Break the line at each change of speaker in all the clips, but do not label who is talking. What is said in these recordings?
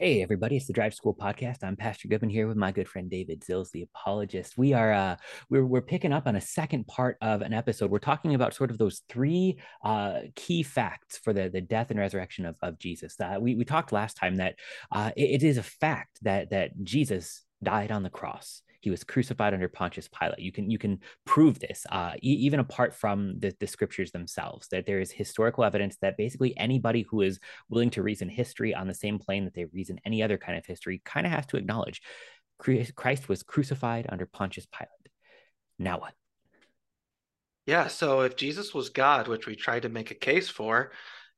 Hey everybody, it's the Drive School Podcast. I'm Pastor Goodman here with my good friend David Zilz, the apologist. We are uh we're we're picking up on a second part of an episode. We're talking about sort of those three uh key facts for the the death and resurrection of, of Jesus. Uh, we we talked last time that uh it, it is a fact that that Jesus died on the cross he was crucified under Pontius Pilate. You can you can prove this uh, e- even apart from the, the scriptures themselves. That there is historical evidence that basically anybody who is willing to reason history on the same plane that they reason any other kind of history kind of has to acknowledge Christ was crucified under Pontius Pilate. Now what?
Yeah, so if Jesus was God, which we tried to make a case for,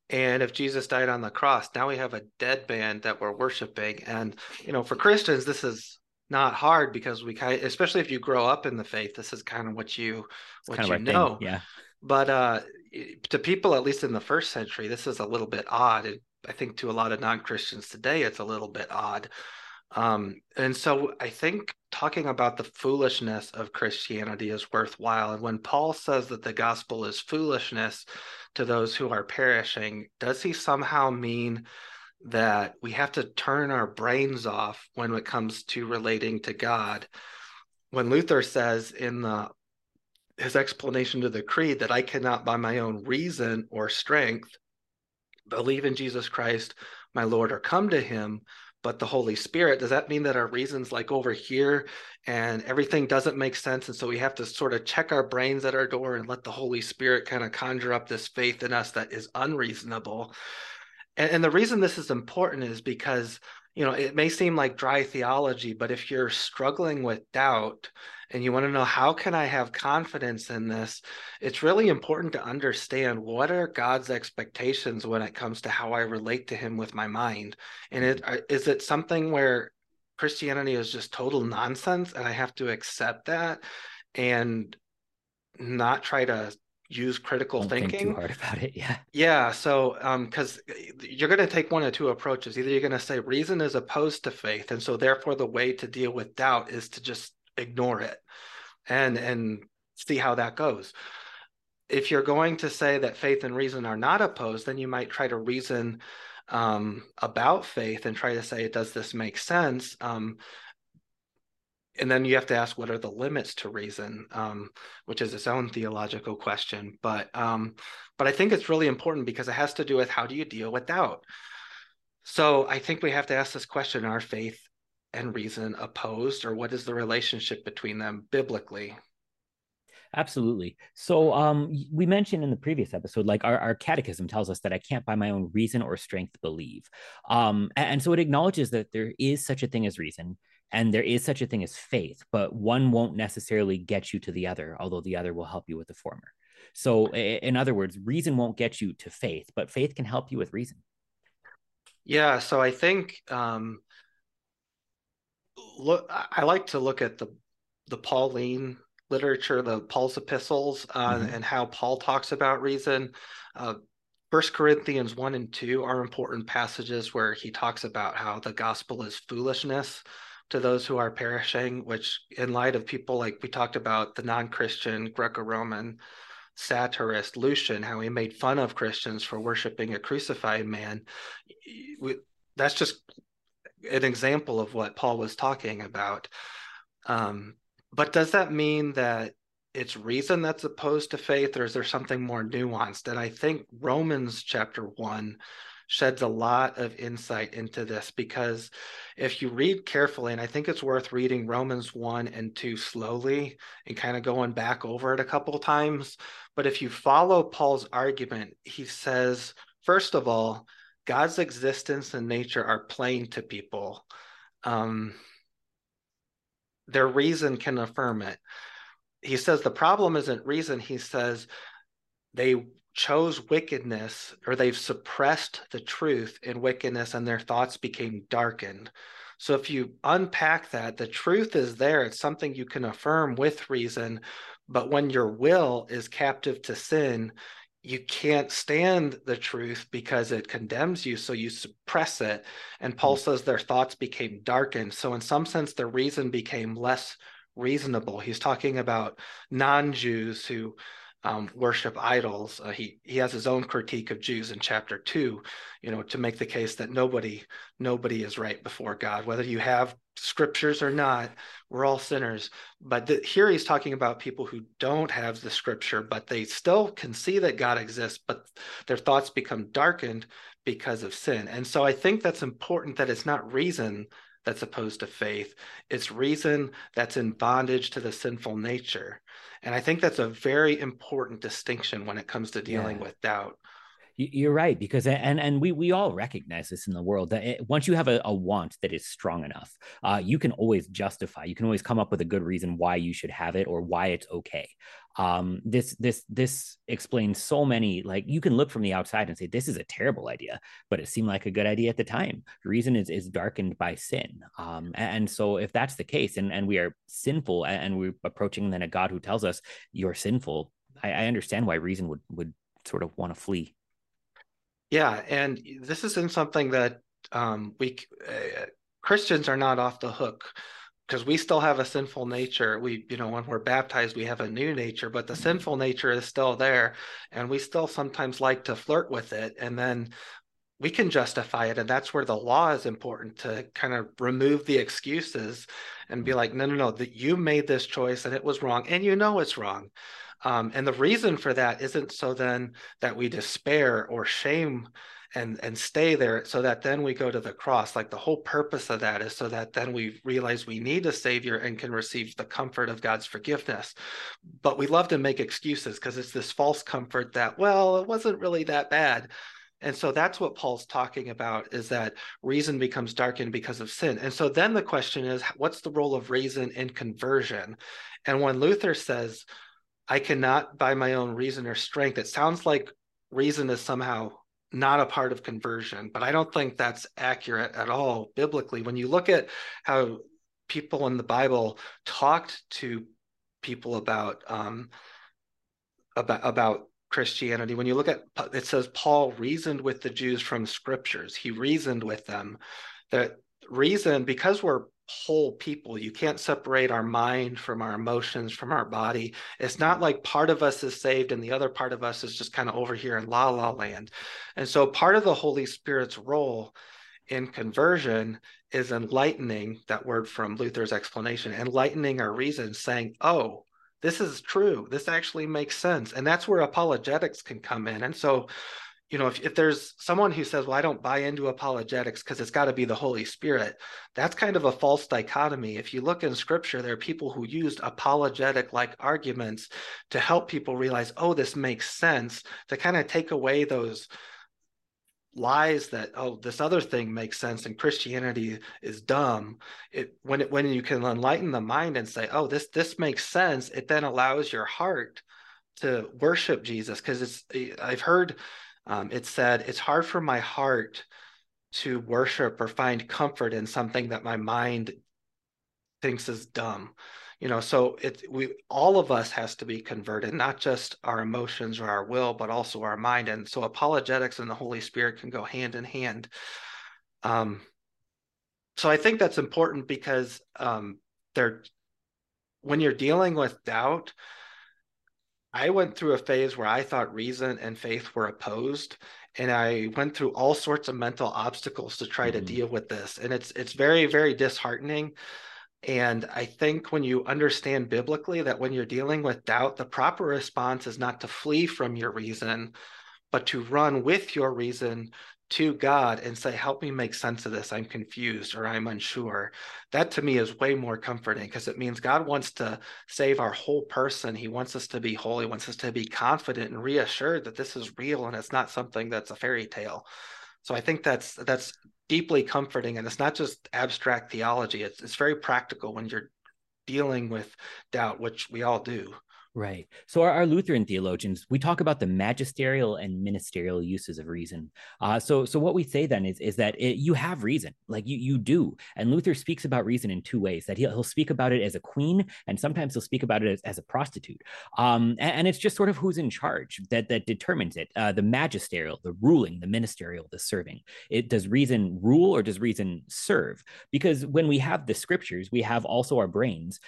and if Jesus died on the cross, now we have a dead man that we're worshiping. And, you know, for Christians, this is not hard because we kind of, especially if you grow up in the faith, this is kind of what you what you know.
Thing. Yeah.
But uh, to people, at least in the first century, this is a little bit odd. And I think to a lot of non Christians today, it's a little bit odd. Um, and so I think talking about the foolishness of Christianity is worthwhile. And when Paul says that the gospel is foolishness to those who are perishing, does he somehow mean that we have to turn our brains off when it comes to relating to God. When Luther says in the his explanation to the creed that I cannot by my own reason or strength believe in Jesus Christ, my Lord, or come to him, but the Holy Spirit, does that mean that our reasons like over here and everything doesn't make sense? And so we have to sort of check our brains at our door and let the Holy Spirit kind of conjure up this faith in us that is unreasonable. And, and the reason this is important is because, you know, it may seem like dry theology, but if you're struggling with doubt and you want to know how can I have confidence in this, it's really important to understand what are God's expectations when it comes to how I relate to him with my mind. And it mm-hmm. is it something where Christianity is just total nonsense and I have to accept that and not try to use critical
Don't
thinking.
Think too hard about it, yeah.
Yeah, so um, because you're going to take one of two approaches. Either you're going to say reason is opposed to faith, and so therefore the way to deal with doubt is to just ignore it, and and see how that goes. If you're going to say that faith and reason are not opposed, then you might try to reason um, about faith and try to say, does this make sense? Um, and then you have to ask what are the limits to reason um, which is its own theological question but um, but i think it's really important because it has to do with how do you deal with doubt so i think we have to ask this question are faith and reason opposed or what is the relationship between them biblically
Absolutely. So um, we mentioned in the previous episode, like our, our catechism tells us that I can't by my own reason or strength believe. Um, and, and so it acknowledges that there is such a thing as reason and there is such a thing as faith, but one won't necessarily get you to the other, although the other will help you with the former. So, in other words, reason won't get you to faith, but faith can help you with reason.
Yeah. So I think um, look, I like to look at the the Pauline literature, the Paul's epistles, uh, mm-hmm. and how Paul talks about reason. Uh, First Corinthians 1 and 2 are important passages where he talks about how the gospel is foolishness to those who are perishing, which, in light of people like we talked about, the non Christian Greco Roman satirist Lucian, how he made fun of Christians for worshiping a crucified man. That's just an example of what Paul was talking about. Um, but does that mean that it's reason that's opposed to faith, or is there something more nuanced? And I think Romans chapter one sheds a lot of insight into this because if you read carefully, and I think it's worth reading Romans 1 and 2 slowly and kind of going back over it a couple times. But if you follow Paul's argument, he says, first of all, God's existence and nature are plain to people. Um, their reason can affirm it. He says the problem isn't reason. He says they chose wickedness or they've suppressed the truth in wickedness and their thoughts became darkened. So if you unpack that, the truth is there. It's something you can affirm with reason. But when your will is captive to sin, you can't stand the truth because it condemns you. So you suppress it. And Paul mm-hmm. says their thoughts became darkened. So, in some sense, their reason became less reasonable. He's talking about non Jews who um, worship idols. Uh, he he has his own critique of Jews in chapter two, you know, to make the case that nobody nobody is right before God, whether you have scriptures or not. We're all sinners. But the, here he's talking about people who don't have the scripture, but they still can see that God exists, but their thoughts become darkened because of sin. And so I think that's important that it's not reason that's opposed to faith. It's reason that's in bondage to the sinful nature. And I think that's a very important distinction when it comes to dealing yeah. with doubt.
You're right because and and we we all recognize this in the world that it, once you have a, a, want that is strong enough, uh, you can always justify. You can always come up with a good reason why you should have it or why it's okay. Um, this this this explains so many. Like you can look from the outside and say this is a terrible idea, but it seemed like a good idea at the time. Reason is is darkened by sin. Um, and so if that's the case, and and we are sinful, and we're approaching then a God who tells us you're sinful, I, I understand why reason would would sort of want to flee.
Yeah, and this isn't something that um, we uh, Christians are not off the hook because we still have a sinful nature. We, you know, when we're baptized, we have a new nature, but the sinful nature is still there, and we still sometimes like to flirt with it, and then we can justify it, and that's where the law is important to kind of remove the excuses and be like, no, no, no, that you made this choice and it was wrong, and you know it's wrong. Um, and the reason for that isn't so then that we despair or shame and and stay there so that then we go to the cross. Like the whole purpose of that is so that then we realize we need a savior and can receive the comfort of god's forgiveness. But we love to make excuses because it's this false comfort that well it wasn't really that bad and so that's what paul's talking about is that reason becomes darkened because of sin and so then the question is what's the role of reason in conversion and when luther says I cannot by my own reason or strength. It sounds like reason is somehow not a part of conversion, but I don't think that's accurate at all biblically. When you look at how people in the Bible talked to people about um, about about Christianity, when you look at it says Paul reasoned with the Jews from scriptures. He reasoned with them that reason because we're whole people. You can't separate our mind from our emotions, from our body. It's not like part of us is saved and the other part of us is just kind of over here in la la land. And so part of the Holy Spirit's role in conversion is enlightening that word from Luther's explanation, enlightening our reason, saying, oh, this is true. This actually makes sense. And that's where apologetics can come in. And so you know, if, if there's someone who says, well, I don't buy into apologetics because it's got to be the Holy Spirit, that's kind of a false dichotomy. If you look in scripture, there are people who used apologetic like arguments to help people realize, oh, this makes sense, to kind of take away those lies that oh this other thing makes sense and christianity is dumb it when it when you can enlighten the mind and say oh this this makes sense it then allows your heart to worship jesus. Because it's i've heard um, it said, It's hard for my heart to worship or find comfort in something that my mind thinks is dumb. You know so it we all of us has to be converted not just our emotions or our will but also our mind. And so apologetics and the holy spirit can go hand in hand. Um so i think that's important because um they're when you're dealing with doubt I went through a phase where I thought reason and faith were opposed and I went through all sorts of mental obstacles to try mm-hmm. to deal with this. And it's it's very very disheartening and I think when you understand biblically that when you're dealing with doubt the proper response is not to flee from your reason but to run with your reason to God and say, Help me make sense of this. I'm confused or I'm unsure. That to me is way more comforting because it means God wants to save our whole person. He wants us to be holy, wants us to be confident and reassured that this is real and it's not something that's a fairy tale. So I think that's that's deeply comforting and it's not just abstract theology. It's it's very practical when you're dealing with doubt, which we all do.
Right. So our, our, Lutheran theologians, we talk about the magisterial and ministerial uses of reason. Uh, so so what we say then is is that it, you have reason, like you you do. And Luther speaks about reason in two ways. That he'll, he'll speak about it as a queen, and sometimes he'll speak about it as, as a prostitute. Um, and, and, it's just sort of who's in charge that that determines it. Uh, the magisterial, the ruling, the ministerial, the serving. It does reason rule or does reason serve? Because when we have the scriptures, we have also our brains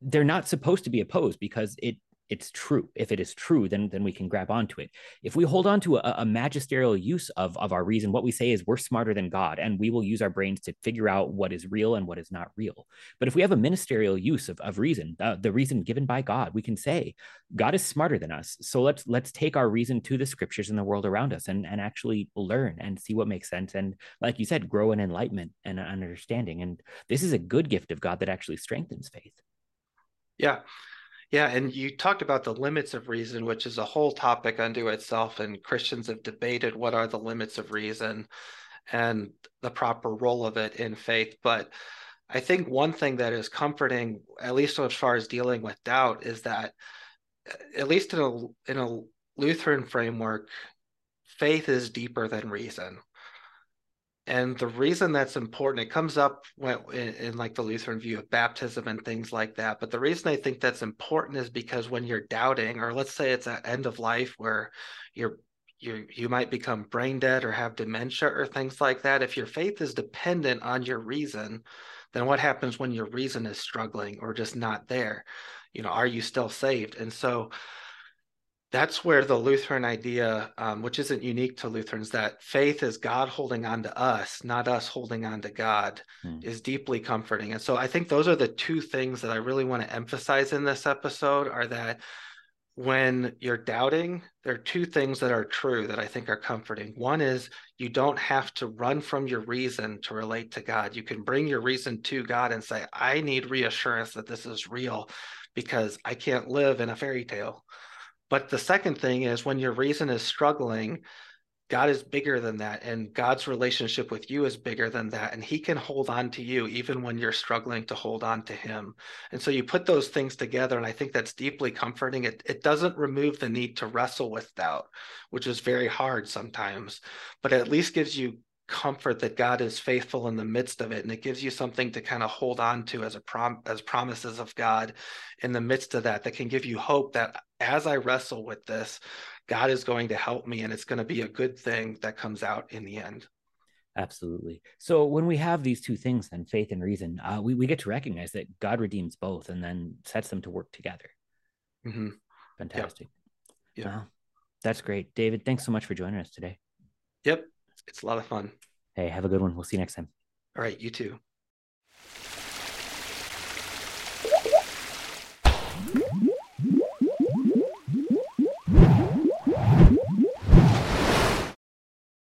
they're not supposed to be opposed because it it's true. If it is true, then then we can grab onto it. If we hold on to a, a, magisterial use of of our reason, what we say is we're smarter than God, and we will use our brains to figure out what is real and what is not real. But if we have a ministerial use of, of reason, uh, the reason given by God, we can say God is smarter than us. So let's let's take our reason to the scriptures and the world around us, and and actually learn and see what makes sense. And like you said, grow in enlightenment and understanding. And this is a good gift of God that actually strengthens faith.
Yeah. Yeah, and you talked about the limits of reason, which is a whole topic unto itself. And Christians have debated what are the limits of reason and the proper role of it in faith. But I think one thing that is comforting, at least as far as dealing with doubt, is that at least in a in a Lutheran framework, faith is deeper than reason. And the reason that's important, it comes up when, in, in, like the Lutheran view of baptism and things like that. But the reason I think that's important is because when you're doubting, or let's say it's at end of life where you're you you might become brain dead or have dementia or things like that. If your faith is dependent on your reason, then what happens when your reason is struggling or just not there? You know, are you still saved? And so that's where the Lutheran idea, um, which isn't unique to Lutherans, that faith is God holding on to us, not us holding on to God, hmm. is deeply comforting. And so I think those are the two things that I really want to emphasize in this episode are that when you're doubting, there are two things that are true that I think are comforting. One is you don't have to run from your reason to relate to God. You can bring your reason to God and say, I need reassurance that this is real because I can't live in a fairy tale. But the second thing is when your reason is struggling, God is bigger than that, and God's relationship with you is bigger than that. And He can hold on to you even when you're struggling to hold on to Him. And so you put those things together, and I think that's deeply comforting. It, it doesn't remove the need to wrestle with doubt, which is very hard sometimes, but at least gives you comfort that God is faithful in the midst of it, and it gives you something to kind of hold on to as a prom as promises of God in the midst of that. That can give you hope that as I wrestle with this, God is going to help me, and it's going to be a good thing that comes out in the end.
Absolutely. So when we have these two things, then faith and reason, uh, we we get to recognize that God redeems both, and then sets them to work together. Mm-hmm. Fantastic. Yeah. Wow. That's great, David. Thanks so much for joining us today.
Yep. It's a lot of fun.
Hey, have a good one. We'll see you next time.
All right. You too.